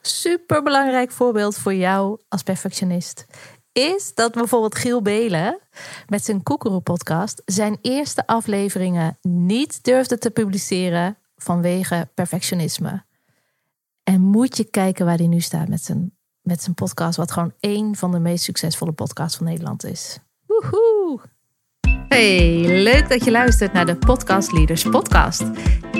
super belangrijk voorbeeld voor jou als perfectionist is dat bijvoorbeeld Giel Belen met zijn Koekeroe podcast zijn eerste afleveringen niet durfde te publiceren vanwege perfectionisme. En moet je kijken waar hij nu staat met zijn, met zijn podcast, wat gewoon één van de meest succesvolle podcasts van Nederland is. Woehoe! Hey, leuk dat je luistert naar de Podcast Leaders Podcast.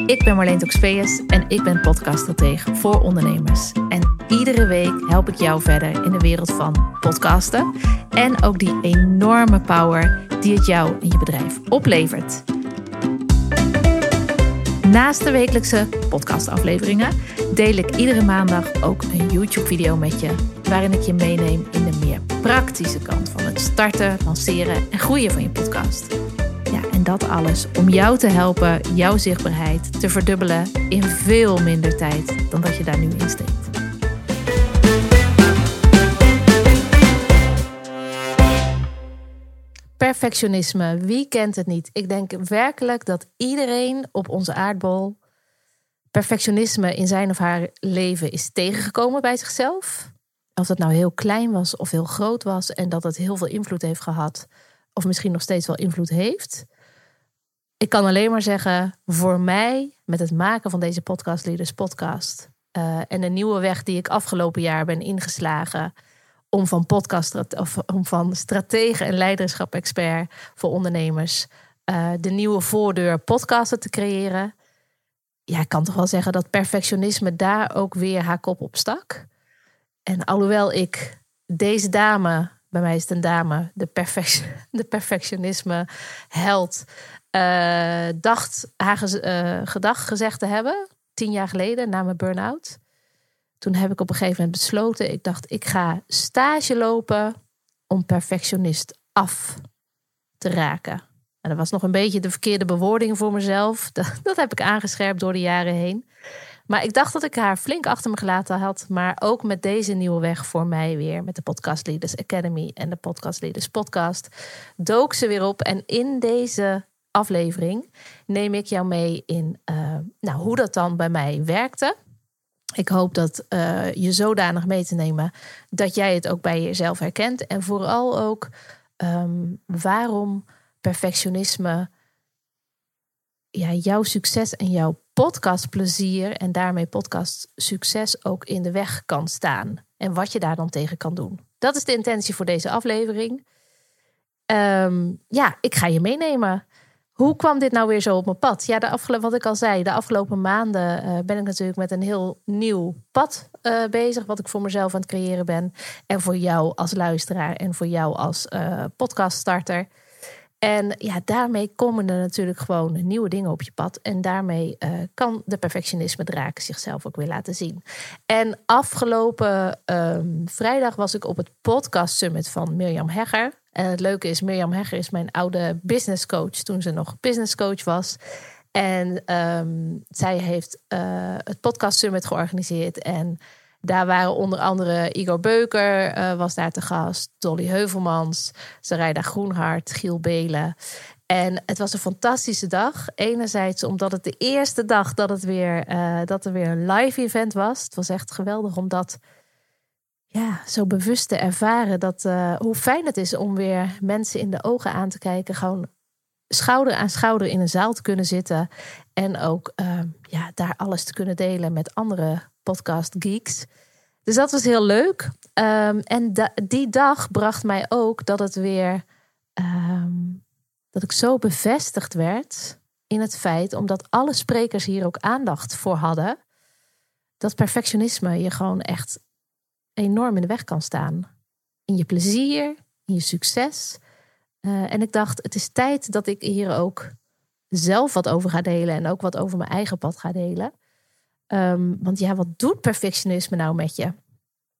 Ik ben Marleen Toxpeus en ik ben podcaststratege voor ondernemers. En iedere week help ik jou verder in de wereld van podcasten en ook die enorme power die het jou en je bedrijf oplevert. Naast de wekelijkse podcastafleveringen deel ik iedere maandag ook een YouTube-video met je, waarin ik je meeneem in de meer praktische kant van het starten, lanceren en groeien van je podcast. Ja, en dat alles om jou te helpen jouw zichtbaarheid te verdubbelen in veel minder tijd dan dat je daar nu in steekt. Perfectionisme, wie kent het niet? Ik denk werkelijk dat iedereen op onze aardbol perfectionisme in zijn of haar leven is tegengekomen bij zichzelf. Of dat nou heel klein was of heel groot was en dat het heel veel invloed heeft gehad, of misschien nog steeds wel invloed heeft. Ik kan alleen maar zeggen, voor mij met het maken van deze podcast Leaders Podcast uh, en de nieuwe weg die ik afgelopen jaar ben ingeslagen om van podcast of om van stratege en leiderschap-expert voor ondernemers uh, de nieuwe voordeur podcasten te creëren. Ja, ik kan toch wel zeggen dat perfectionisme daar ook weer haar kop op stak. En alhoewel ik deze dame, bij mij is het een dame, de, perfect, de perfectionisme held, uh, dacht haar uh, gedag gezegd te hebben, tien jaar geleden na mijn burn-out. Toen heb ik op een gegeven moment besloten, ik dacht, ik ga stage lopen om perfectionist af te raken. En dat was nog een beetje de verkeerde bewoording voor mezelf. Dat heb ik aangescherpt door de jaren heen. Maar ik dacht dat ik haar flink achter me gelaten had. Maar ook met deze nieuwe weg voor mij weer. Met de Podcast Leaders Academy en de Podcast Leaders Podcast. Dook ze weer op. En in deze aflevering neem ik jou mee in uh, nou, hoe dat dan bij mij werkte. Ik hoop dat uh, je zodanig mee te nemen dat jij het ook bij jezelf herkent. En vooral ook um, waarom perfectionisme ja, jouw succes en jouw podcastplezier en daarmee podcastsucces ook in de weg kan staan. En wat je daar dan tegen kan doen. Dat is de intentie voor deze aflevering. Um, ja, ik ga je meenemen. Hoe kwam dit nou weer zo op mijn pad? Ja, de afgelopen, wat ik al zei, de afgelopen maanden uh, ben ik natuurlijk met een heel nieuw pad uh, bezig. Wat ik voor mezelf aan het creëren ben. En voor jou als luisteraar en voor jou als uh, podcaststarter. En ja, daarmee komen er natuurlijk gewoon nieuwe dingen op je pad. En daarmee uh, kan de perfectionisme draak zichzelf ook weer laten zien. En afgelopen um, vrijdag was ik op het podcast summit van Mirjam Hegger. En het leuke is, Mirjam Hegger is mijn oude business coach toen ze nog business coach was. En um, zij heeft uh, het podcast summit georganiseerd. En daar waren onder andere Igor Beuker, uh, was daar te gast, Dolly Heuvelmans, Sarayda Groenhart, Giel Belen. En het was een fantastische dag. Enerzijds omdat het de eerste dag dat, het weer, uh, dat er weer een live event was. Het was echt geweldig om dat ja, zo bewust te ervaren. Dat, uh, hoe fijn het is om weer mensen in de ogen aan te kijken. Gewoon schouder aan schouder in een zaal te kunnen zitten. En ook ja, daar alles te kunnen delen met andere podcast geeks. Dus dat was heel leuk. Um, en die dag bracht mij ook dat het weer. Um, dat ik zo bevestigd werd in het feit, omdat alle sprekers hier ook aandacht voor hadden, dat perfectionisme je gewoon echt enorm in de weg kan staan. In je plezier, in je succes. Uh, en ik dacht, het is tijd dat ik hier ook zelf wat over ga delen en ook wat over mijn eigen pad ga delen. Um, want ja, wat doet perfectionisme nou met je?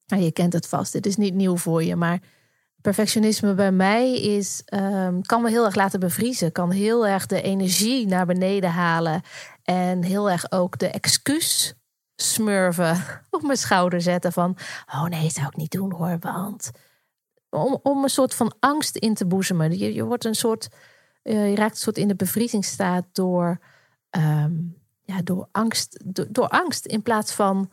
Nou, je kent het vast, dit is niet nieuw voor je, maar perfectionisme bij mij is, um, kan me heel erg laten bevriezen, kan heel erg de energie naar beneden halen en heel erg ook de excuus smurven op mijn schouder zetten van, oh nee, zou ik niet doen hoor, want om, om een soort van angst in te boezemen. Je, je wordt een soort, uh, je raakt een soort in de bevriezingsstaat door um, ja, door, angst, door, door angst in plaats van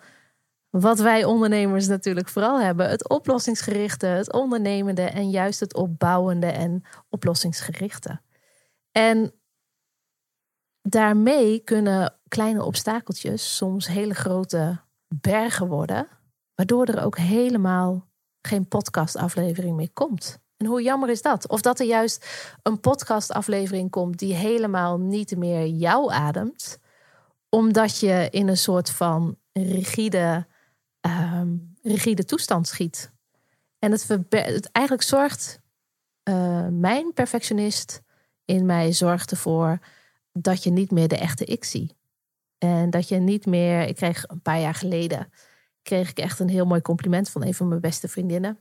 wat wij ondernemers natuurlijk vooral hebben: het oplossingsgerichte, het ondernemende en juist het opbouwende en oplossingsgerichte. En daarmee kunnen kleine obstakeltjes soms hele grote bergen worden, waardoor er ook helemaal geen podcastaflevering meer komt. En hoe jammer is dat? Of dat er juist een podcastaflevering komt die helemaal niet meer jou ademt, omdat je in een soort van rigide, ehm, rigide toestand schiet. En het, het eigenlijk zorgt, uh, mijn perfectionist in mij zorgt ervoor dat je niet meer de echte ik zie. En dat je niet meer, ik kreeg een paar jaar geleden, kreeg ik echt een heel mooi compliment van een van mijn beste vriendinnen.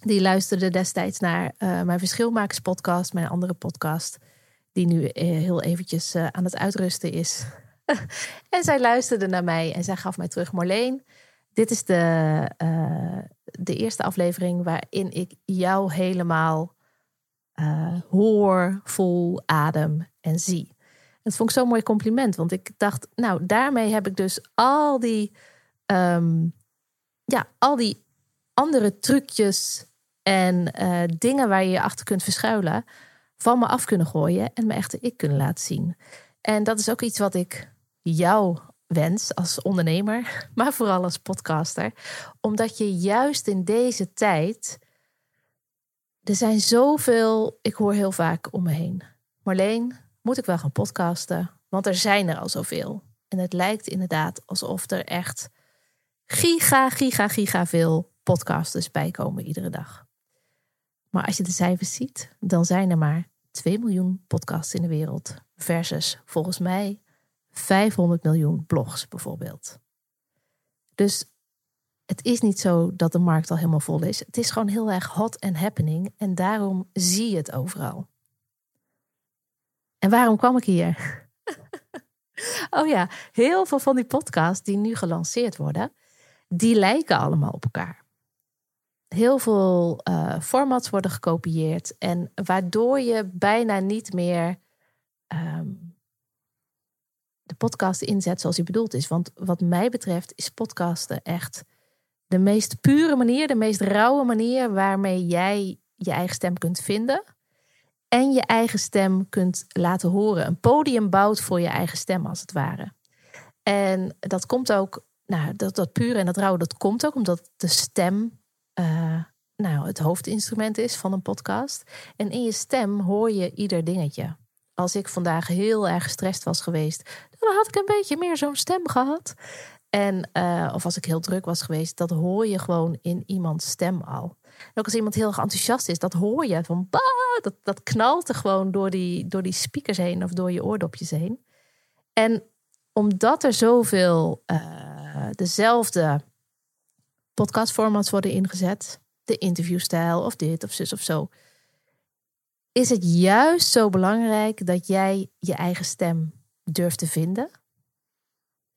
Die luisterde destijds naar uh, mijn Verschilmakers podcast, mijn andere podcast, die nu eh, heel eventjes uh, aan het uitrusten is. en zij luisterde naar mij en zij gaf mij terug, Marleen, dit is de, de eerste aflevering waarin ik jou helemaal hoor, voel, adem en zie. Dat vond ik zo'n mooi compliment, want ik dacht, nou, daarmee heb ik dus al die, um, ja, al die andere trucjes en uh, dingen waar je je achter kunt verschuilen, van me af kunnen gooien en me echte ik kunnen laten zien. En dat is ook iets wat ik jou wens als ondernemer, maar vooral als podcaster, omdat je juist in deze tijd, er zijn zoveel, ik hoor heel vaak om me heen. Marleen, moet ik wel gaan podcasten? Want er zijn er al zoveel. En het lijkt inderdaad alsof er echt giga, giga, giga veel podcasters bijkomen iedere dag. Maar als je de cijfers ziet, dan zijn er maar 2 miljoen podcasts in de wereld. Versus volgens mij 500 miljoen blogs bijvoorbeeld. Dus het is niet zo dat de markt al helemaal vol is. Het is gewoon heel erg hot and happening. En daarom zie je het overal. En waarom kwam ik hier? oh ja, heel veel van die podcasts die nu gelanceerd worden, die lijken allemaal op elkaar. Heel veel uh, formats worden gekopieerd en waardoor je bijna niet meer ehm, de podcast inzet zoals hij bedoeld is. Want wat mij betreft is podcasten echt de meest pure manier, de meest rauwe manier waarmee jij je eigen stem kunt vinden en je eigen stem kunt laten horen. Een podium bouwt voor je eigen stem, als het ware. En dat komt ook, nou, dat, dat pure en dat rauwe, dat komt ook omdat de stem uh, nou, het hoofdinstrument is van een podcast. En in je stem hoor je ieder dingetje. Als ik vandaag heel erg gestrest was geweest, dan had ik een beetje meer zo'n stem gehad. En, uh, of als ik heel druk was geweest, dat hoor je gewoon in iemands stem al. En ook als iemand heel erg enthousiast is, dat hoor je van bah, dat, dat knalt er gewoon door die, door die speakers heen of door je oordopjes heen. En omdat er zoveel uh, dezelfde podcastformats worden ingezet, de interviewstijl of dit of zus of zo, is het juist zo belangrijk dat jij je eigen stem durft te vinden.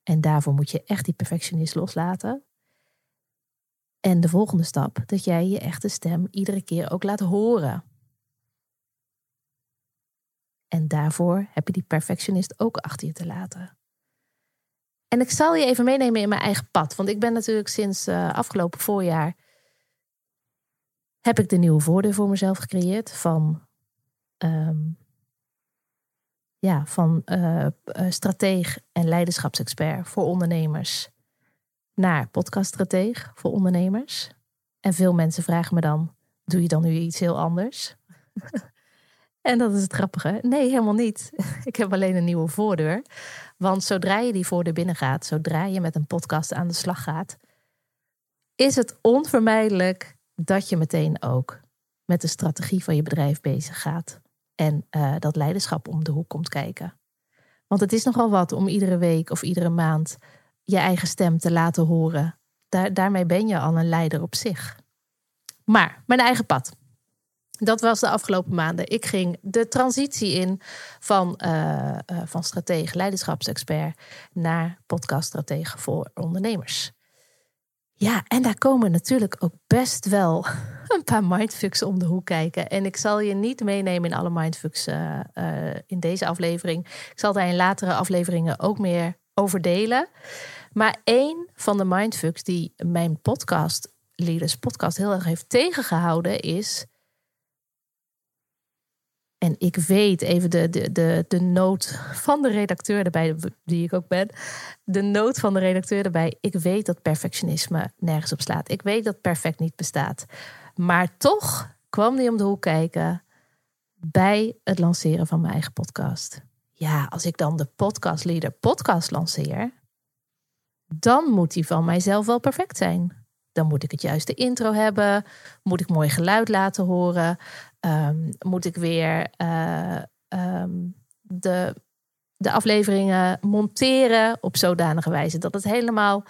En daarvoor moet je echt die perfectionist loslaten. En de volgende stap, dat jij je echte stem iedere keer ook laat horen. En daarvoor heb je die perfectionist ook achter je te laten. En ik zal je even meenemen in mijn eigen pad. Want ik ben natuurlijk sinds uh, afgelopen voorjaar. heb ik de nieuwe voordeur voor mezelf gecreëerd. Van. Um, ja, van uh, strateeg en leiderschapsexpert voor ondernemers naar podcaststrateeg voor ondernemers. En veel mensen vragen me dan: doe je dan nu iets heel anders? en dat is het grappige. Nee, helemaal niet. Ik heb alleen een nieuwe voordeur. Want zodra je die voordeur binnengaat, zodra je met een podcast aan de slag gaat, is het onvermijdelijk dat je meteen ook met de strategie van je bedrijf bezig gaat. En uh, dat leiderschap om de hoek komt kijken. Want het is nogal wat om iedere week of iedere maand je eigen stem te laten horen. Daar, daarmee ben je al een leider op zich. Maar mijn eigen pad. Dat was de afgelopen maanden. Ik ging de transitie in van, uh, van stratege, leiderschapsexpert naar podcaststratege voor ondernemers. Ja, en daar komen natuurlijk ook best wel een paar mindfucks om de hoek kijken. En ik zal je niet meenemen in alle mindfucks uh, in deze aflevering. Ik zal daar in latere afleveringen ook meer over delen. Maar één van de mindfucks die mijn podcast, Leaders Podcast, heel erg heeft tegengehouden is. En ik weet even de, de, de, de nood van de redacteur erbij, die ik ook ben. De nood van de redacteur erbij. Ik weet dat perfectionisme nergens op slaat. Ik weet dat perfect niet bestaat. Maar toch kwam die om de hoek kijken bij het lanceren van mijn eigen podcast. Ja, als ik dan de Podcast Leader podcast lanceer, dan moet die van mijzelf wel perfect zijn. Dan moet ik het juiste intro hebben, moet ik mooi geluid laten horen, um, moet ik weer uh, um, de, de afleveringen monteren op zodanige wijze dat het helemaal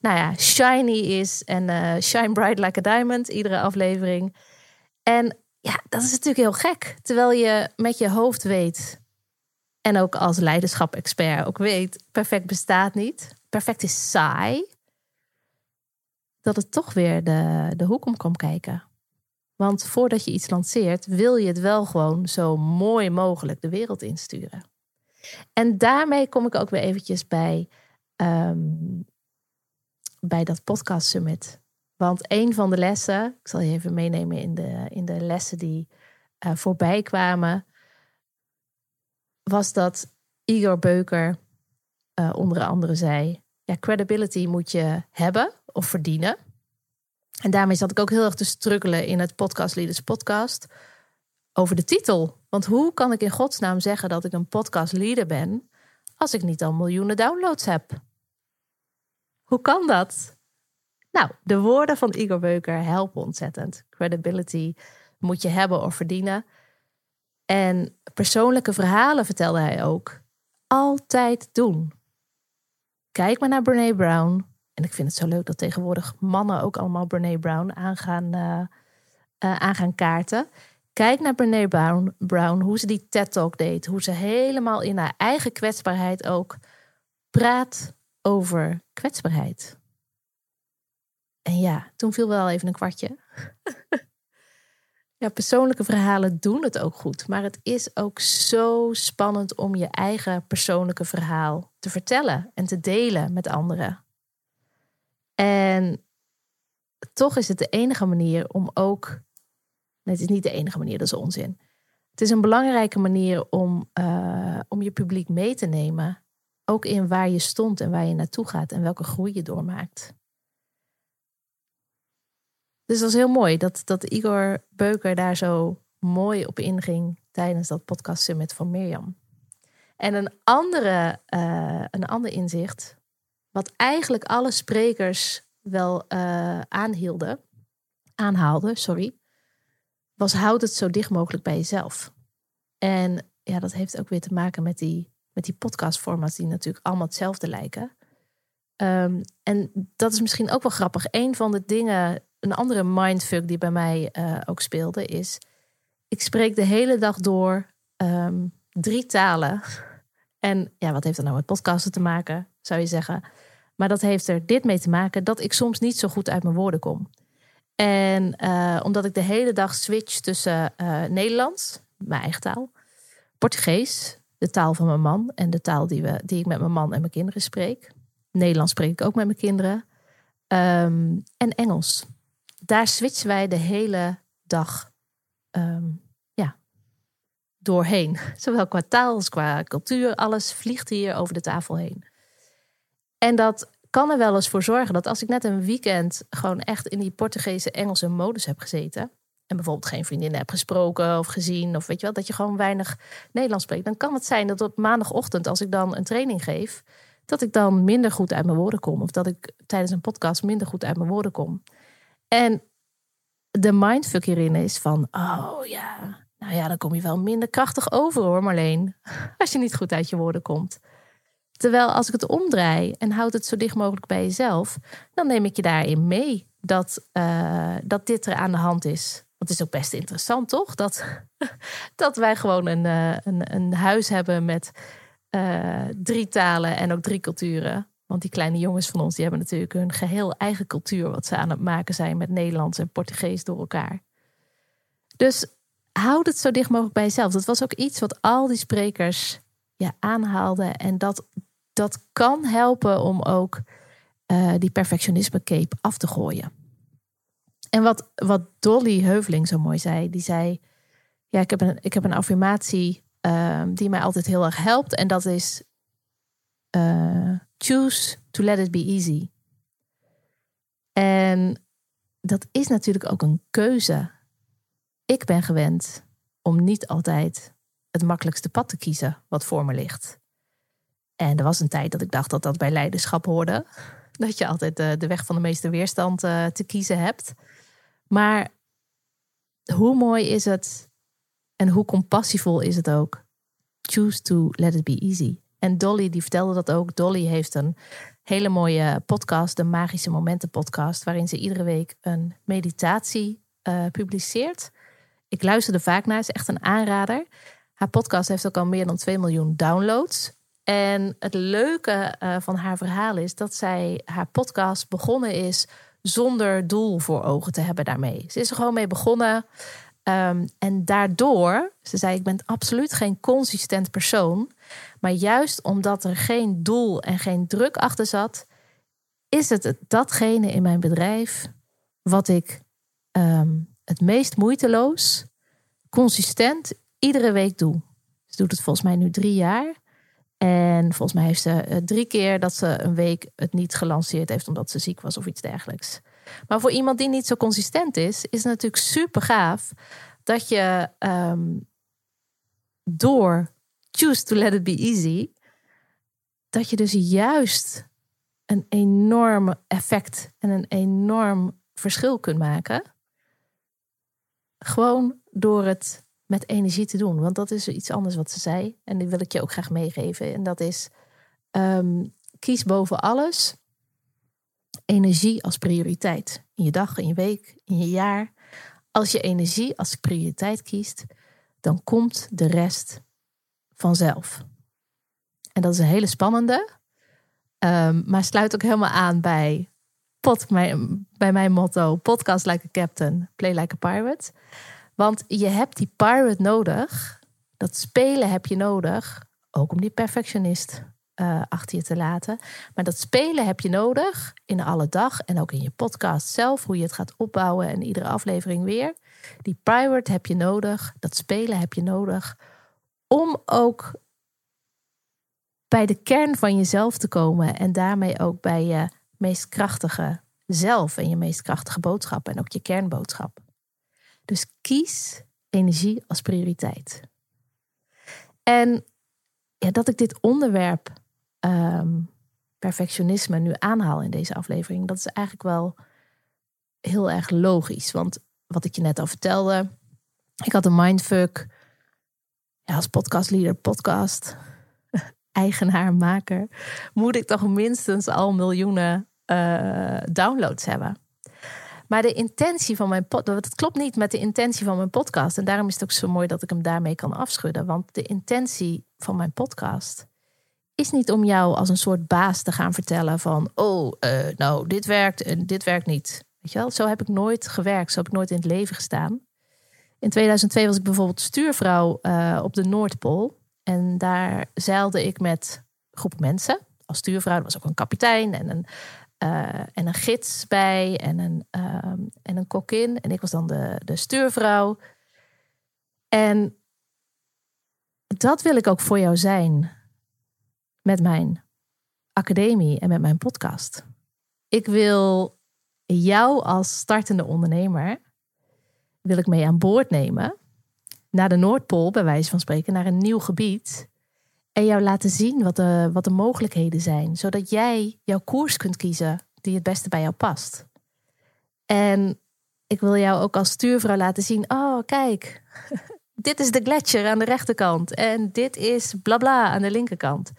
nou ja, shiny is en uh, shine bright like a diamond, iedere aflevering. En ja, dat is natuurlijk heel gek. Terwijl je met je hoofd weet en ook als leiderschap-expert ook weet, perfect bestaat niet. Perfect is saai. Dat het toch weer de, de hoek om komt kijken. Want voordat je iets lanceert, wil je het wel gewoon zo mooi mogelijk de wereld insturen. En daarmee kom ik ook weer eventjes bij, um, bij dat podcast summit. Want een van de lessen, ik zal je even meenemen in de, in de lessen die uh, voorbij kwamen, was dat Igor Beuker uh, onder andere zei: ja, credibility moet je hebben of verdienen. En daarmee zat ik ook heel erg te struggelen in het Podcast Leaders podcast over de titel. Want hoe kan ik in godsnaam zeggen dat ik een podcast leader ben als ik niet al miljoenen downloads heb? Hoe kan dat? Nou, de woorden van Igor Beuker helpen ontzettend. Credibility moet je hebben of verdienen. En persoonlijke verhalen vertelde hij ook. Altijd doen. Kijk maar naar Brene Brown. En ik vind het zo leuk dat tegenwoordig mannen ook allemaal Brene Brown aangaan, uh, uh, aangaan kaarten. Kijk naar Brene Brown, Brown, hoe ze die TED-talk deed. Hoe ze helemaal in haar eigen kwetsbaarheid ook praat over kwetsbaarheid. En ja, toen viel wel even een kwartje. ja, persoonlijke verhalen doen het ook goed. Maar het is ook zo spannend om je eigen persoonlijke verhaal te vertellen en te delen met anderen. En toch is het de enige manier om ook. Het is niet de enige manier, dat is onzin. Het is een belangrijke manier om, uh, om je publiek mee te nemen. Ook in waar je stond en waar je naartoe gaat en welke groei je doormaakt. Dus dat is heel mooi dat, dat Igor Beuker daar zo mooi op inging tijdens dat podcast summit van Mirjam. En een, andere, uh, een ander inzicht, wat eigenlijk alle sprekers wel uh, aanhielden, aanhaalden, sorry, was houd het zo dicht mogelijk bij jezelf. En ja, dat heeft ook weer te maken met die, met die podcastformats die natuurlijk allemaal hetzelfde lijken. Um, en dat is misschien ook wel grappig. Een van de dingen een andere mindfuck die bij mij uh, ook speelde is... ik spreek de hele dag door um, drie talen. En ja, wat heeft dat nou met podcasten te maken, zou je zeggen. Maar dat heeft er dit mee te maken dat ik soms niet zo goed uit mijn woorden kom. En uh, omdat ik de hele dag switch tussen uh, Nederlands, mijn eigen taal, Portugees, de taal van mijn man en de taal die, we, die ik met mijn man en mijn kinderen spreek. Nederlands spreek ik ook met mijn kinderen. Um, en Engels daar switchen wij de hele dag um, doorheen. Zowel qua taal als qua cultuur. Alles vliegt hier over de tafel heen. En dat kan er wel eens voor zorgen dat als ik net een weekend gewoon echt in die Portugese Engelse modus heb gezeten. En bijvoorbeeld geen vriendinnen heb gesproken of gezien. Of weet je wel, dat je gewoon weinig Nederlands spreekt. Dan kan het zijn dat op maandagochtend, als ik dan een training geef, dat ik dan minder goed uit mijn woorden kom. Of dat ik tijdens een podcast minder goed uit mijn woorden kom. En de mindfuck hierin is van, oh ja, nou ja, dan kom je wel minder krachtig over hoor Marleen. Als je niet goed uit je woorden komt. Terwijl als ik het omdraai en houd het zo dicht mogelijk bij jezelf, dan neem ik je daarin mee dat, uh, dat dit er aan de hand is. Want het is ook best interessant, toch? Dat, dat wij gewoon een, uh, een, een huis hebben met uh, drie talen en ook drie culturen. Want die kleine jongens van ons, die hebben natuurlijk hun geheel eigen cultuur, wat ze aan het maken zijn met Nederlands en Portugees door elkaar. Dus houd het zo dicht mogelijk bij jezelf. Dat was ook iets wat al die sprekers ja, aanhaalden. En dat dat kan helpen om ook uh, die perfectionisme cape af te gooien. En wat, wat Dolly Heuveling zo mooi zei, die zei: Ja, ik heb een, ik heb een affirmatie uh, die mij altijd heel erg helpt. En dat is: uh, Choose to let it be easy. En dat is natuurlijk ook een keuze. Ik ben gewend om niet altijd het makkelijkste pad te kiezen wat voor me ligt. En er was een tijd dat ik dacht dat dat bij leiderschap hoorde. Dat je altijd de, de weg van de meeste weerstand uh, te kiezen hebt. Maar hoe mooi is het en hoe compassievol is het ook? Choose to let it be easy. En Dolly die vertelde dat ook. Dolly heeft een hele mooie podcast, de Magische Momenten podcast, waarin ze iedere week een meditatie uh, publiceert. Ik luisterde vaak naar, is echt een aanrader. Haar podcast heeft ook al meer dan 2 miljoen downloads. En het leuke uh, van haar verhaal is dat zij haar podcast begonnen is zonder doel voor ogen te hebben daarmee. Ze is er gewoon mee begonnen. Um, en daardoor, ze zei: Ik ben absoluut geen consistent persoon. Maar juist omdat er geen doel en geen druk achter zat, is het datgene in mijn bedrijf wat ik um, het meest moeiteloos, consistent iedere week doe. Ze doet het volgens mij nu drie jaar. En volgens mij heeft ze uh, drie keer dat ze een week het niet gelanceerd heeft omdat ze ziek was of iets dergelijks. Maar voor iemand die niet zo consistent is, is het natuurlijk super gaaf dat je um, door choose to let it be easy, dat je dus juist een enorm effect en een enorm verschil kunt maken. Gewoon door het met energie te doen. Want dat is iets anders wat ze zei. En die wil ik je ook graag meegeven. En dat is: um, kies boven alles energie als prioriteit. In je dag, in je week, in je jaar. Als je energie als prioriteit kiest, dan komt de rest vanzelf. En dat is een hele spannende, um, maar sluit ook helemaal aan bij, mijn, bij mijn motto: podcast like a captain, play like a pirate. Want je hebt die pirate nodig. Dat spelen heb je nodig. Ook om die perfectionist uh, achter je te laten. Maar dat spelen heb je nodig in alle dag en ook in je podcast zelf, hoe je het gaat opbouwen en iedere aflevering weer. Die pirate heb je nodig, dat spelen heb je nodig om ook bij de kern van jezelf te komen en daarmee ook bij je meest krachtige zelf en je meest krachtige boodschap en ook je kernboodschap. Dus kies energie als prioriteit. En ja, dat ik dit onderwerp um, perfectionisme nu aanhaal in deze aflevering, dat is eigenlijk wel heel erg logisch. Want wat ik je net al vertelde, ik had een mindfuck als podcastleader, podcast, eigenaar, maker, moet ik toch minstens al miljoenen uh, downloads hebben. Maar de intentie van mijn podcast, het klopt niet met de intentie van mijn podcast. En daarom is het ook zo mooi dat ik hem daarmee kan afschudden. Want de intentie van mijn podcast is niet om jou als een soort baas te gaan vertellen van, oh, uh, nou, dit werkt en dit werkt niet. Weet je wel, zo heb ik nooit gewerkt, zo heb ik nooit in het leven gestaan. In 2002 was ik bijvoorbeeld stuurvrouw uh, op de Noordpool. En daar zeilde ik met groep mensen. Als stuurvrouw, er was ook een kapitein en een, uh, en een gids bij en een, uh, en een kokkin. En ik was dan de, de stuurvrouw. En dat wil ik ook voor jou zijn met mijn academie en met mijn podcast. Ik wil jou als startende ondernemer wil ik mee aan boord nemen naar de Noordpool, bij wijze van spreken, naar een nieuw gebied. En jou laten zien wat de, wat de mogelijkheden zijn, zodat jij jouw koers kunt kiezen die het beste bij jou past. En ik wil jou ook als stuurvrouw laten zien: oh, kijk, dit is de gletsjer aan de rechterkant en dit is blabla aan de linkerkant.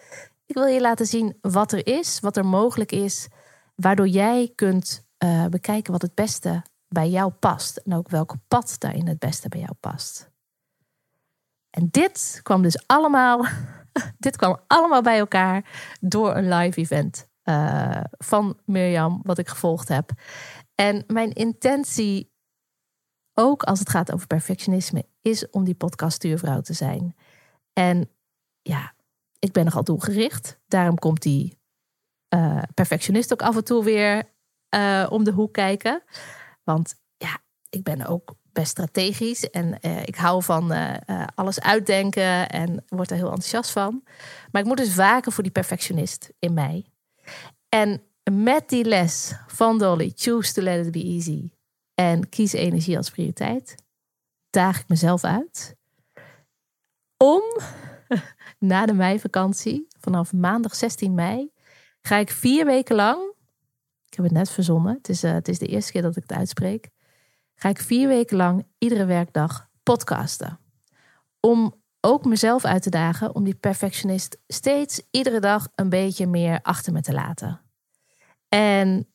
Ik wil je laten zien wat er is, wat er mogelijk is, waardoor jij kunt uh, bekijken wat het beste bij jou past. En ook welk pad daarin het beste bij jou past. En dit kwam dus allemaal, dit kwam allemaal bij elkaar door een live event uh, van Mirjam, wat ik gevolgd heb. En mijn intentie, ook als het gaat over perfectionisme, is om die podcaststuurvrouw te zijn. En ja, ik ben nogal doelgericht. Daarom komt die uh, perfectionist ook af en toe weer uh, om de hoek kijken. Want ja, ik ben ook best strategisch en uh, ik hou van alles uitdenken en word er heel enthousiast van. Maar ik moet dus waken voor die perfectionist in mij. En met die les van Dolly, choose to let it be easy en kies energie als prioriteit, daag ik mezelf uit om na de meivakantie, vanaf maandag 16 mei, ga ik vier weken lang, ik heb het net verzonnen, het is, het is de eerste keer dat ik het uitspreek, ga ik vier weken lang iedere werkdag podcasten. Om ook mezelf uit te dagen om die perfectionist steeds iedere dag een beetje meer achter me te laten. En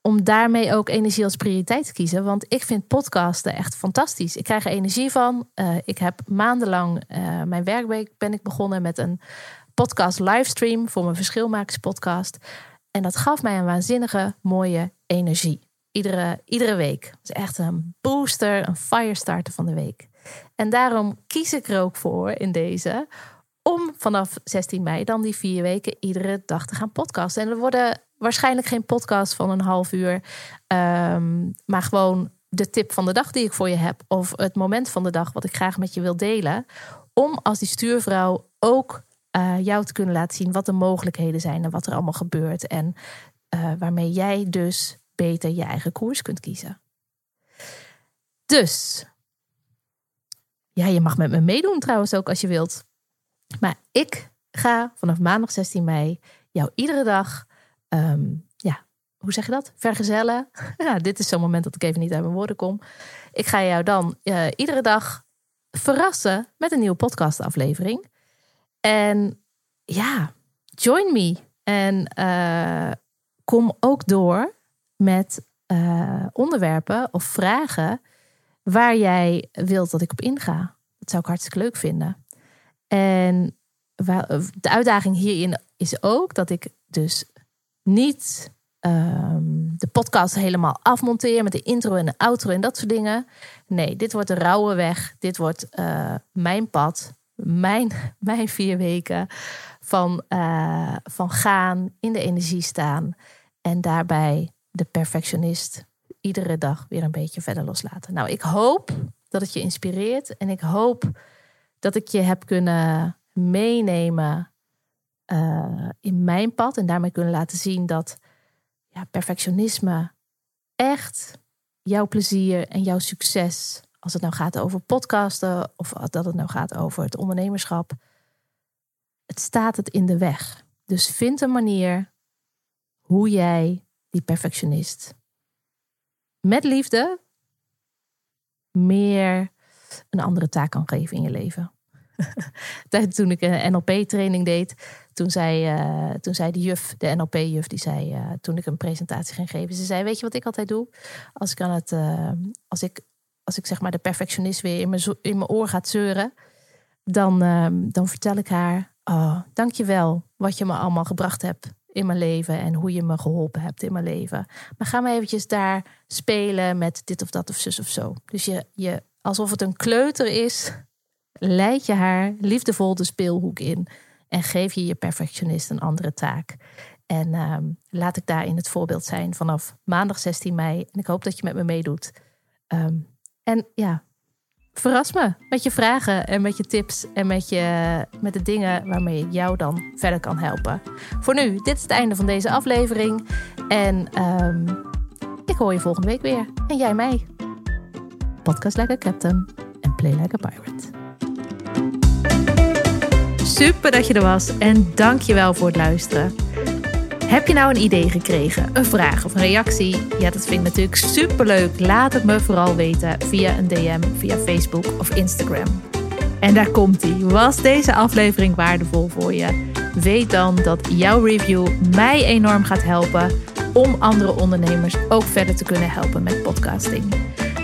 om daarmee ook energie als prioriteit te kiezen. Want ik vind podcasten echt fantastisch. Ik krijg er energie van. Uh, ik heb maandenlang uh, mijn werkweek ben ik begonnen met een podcast livestream voor mijn Verschilmakers podcast. En dat gaf mij een waanzinnige mooie energie. Iedere, iedere week. Het is echt een booster, een firestarter van de week. En daarom kies ik er ook voor in deze om vanaf 16 mei dan die vier weken iedere dag te gaan podcasten. En er worden waarschijnlijk geen podcast van een half uur, um, maar gewoon de tip van de dag die ik voor je heb, of het moment van de dag wat ik graag met je wil delen, om als die stuurvrouw ook uh, jou te kunnen laten zien wat de mogelijkheden zijn en wat er allemaal gebeurt en uh, waarmee jij dus beter je eigen koers kunt kiezen. Dus, ja, je mag met me meedoen trouwens ook als je wilt. Maar ik ga vanaf maandag 16 mei jou iedere dag, um, ja, hoe zeg je dat? Vergezellen. ja, dit is zo'n moment dat ik even niet uit mijn woorden kom. Ik ga jou dan uh, iedere dag verrassen met een nieuwe podcastaflevering. En ja, join me. En uh, kom ook door met uh, onderwerpen of vragen waar jij wilt dat ik op inga. Dat zou ik hartstikke leuk vinden. En de uitdaging hierin is ook dat ik dus niet um, de podcast helemaal afmonteer met de intro en de outro en dat soort dingen. Nee, dit wordt de rauwe weg. Dit wordt uh, mijn pad, mijn, mijn vier weken van, van gaan, in de energie staan en daarbij de perfectionist iedere dag weer een beetje verder loslaten. Nou, ik hoop dat het je inspireert en ik hoop dat ik je heb kunnen meenemen uh, in mijn pad. En daarmee kunnen laten zien dat ja, perfectionisme echt jouw plezier en jouw succes, als het nou gaat over podcasten of dat het nou gaat over het ondernemerschap, het staat het in de weg. Dus vind een manier hoe jij die perfectionist met liefde meer een andere taak kan geven in je leven. toen ik een NLP-training deed, toen zei, uh, toen zei de juf, de NLP-juf, die zei, uh, toen ik een presentatie ging geven, ze zei, weet je wat ik altijd doe? Als ik aan het, uh, als ik, als ik zeg maar de perfectionist weer in mijn, in mijn oor gaat zeuren, dan, dan vertel ik haar, oh, dankjewel wat je me allemaal gebracht hebt in mijn leven en hoe je me geholpen hebt in mijn leven. Maar ga maar eventjes daar spelen met dit of dat of zus of zo. Dus je, je alsof het een kleuter is, leid je haar liefdevol de speelhoek in en geef je je perfectionist een andere taak. En um, laat ik daarin het voorbeeld zijn vanaf maandag 16 mei. En ik hoop dat je met me meedoet. Um, en ja, verras me met je vragen en met je tips en met, je, met de dingen waarmee ik jou dan verder kan helpen. Voor nu, dit is het einde van deze aflevering. En um, ik hoor je volgende week weer. En jij mij. Podcast like a captain en play like a pirate. Super dat je er was en dank je wel voor het luisteren. Heb je nou een idee gekregen, een vraag of een reactie? Ja, dat vind ik natuurlijk superleuk. Laat het me vooral weten via een DM, via Facebook of Instagram. En daar komt ie. Was deze aflevering waardevol voor je? Weet dan dat jouw review mij enorm gaat helpen om andere ondernemers ook verder te kunnen helpen met podcasting.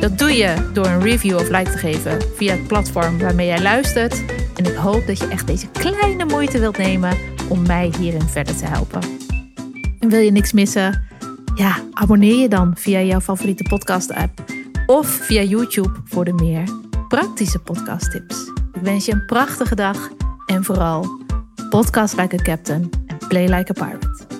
Dat doe je door een review of like te geven via het platform waarmee jij luistert. En ik hoop dat je echt deze kleine moeite wilt nemen om mij hierin verder te helpen. En wil je niks missen? Ja, abonneer je dan via jouw favoriete podcast-app of via YouTube voor de meer praktische podcasttips. Ik wens je een prachtige dag en vooral Podcast like a captain and play like a pirate.